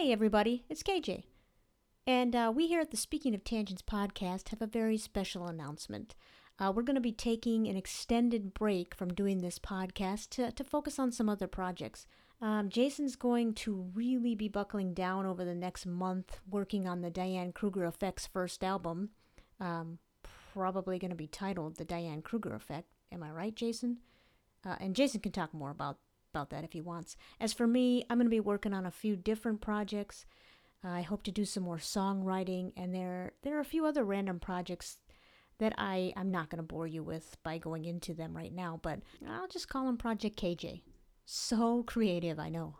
Hey, everybody, it's KJ. And uh, we here at the Speaking of Tangents podcast have a very special announcement. Uh, we're going to be taking an extended break from doing this podcast to, to focus on some other projects. Um, Jason's going to really be buckling down over the next month working on the Diane Kruger Effect's first album. Um, probably going to be titled The Diane Kruger Effect. Am I right, Jason? Uh, and Jason can talk more about, about that if he wants. As for me, I'm going to be working on a few different projects. Uh, I hope to do some more songwriting, and there there are a few other random projects that I I'm not going to bore you with by going into them right now, but I'll just call them Project KJ. So creative, I know.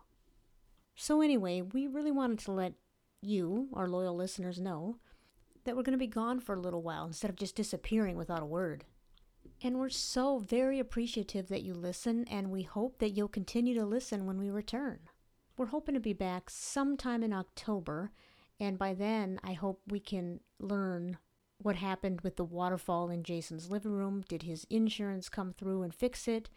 So anyway, we really wanted to let you, our loyal listeners, know that we're going to be gone for a little while instead of just disappearing without a word. And we're so very appreciative that you listen, and we hope that you'll continue to listen when we return. We're hoping to be back sometime in October, and by then I hope we can learn what happened with the waterfall in Jason's living room. Did his insurance come through and fix it?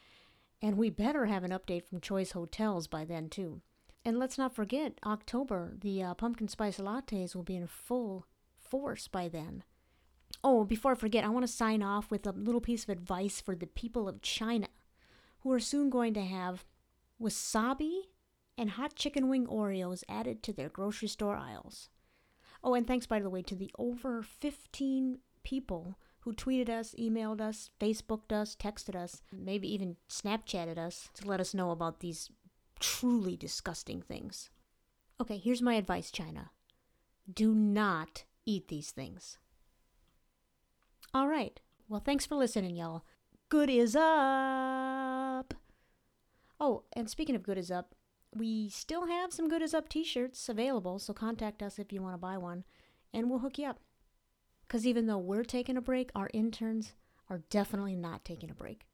And we better have an update from Choice Hotels by then, too. And let's not forget, October, the uh, pumpkin spice lattes will be in full force by then. Oh, before I forget, I want to sign off with a little piece of advice for the people of China who are soon going to have wasabi and hot chicken wing Oreos added to their grocery store aisles. Oh, and thanks, by the way, to the over 15 people who tweeted us, emailed us, Facebooked us, texted us, maybe even Snapchatted us to let us know about these truly disgusting things. Okay, here's my advice, China. Do not eat these things. All right. Well, thanks for listening, y'all. Good is up. Oh, and speaking of good is up, we still have some Good Is Up t shirts available, so contact us if you want to buy one, and we'll hook you up. Because even though we're taking a break, our interns are definitely not taking a break.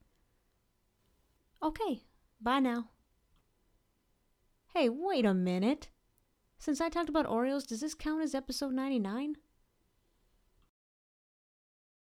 Okay, bye now. Hey, wait a minute. Since I talked about Oreos, does this count as episode 99?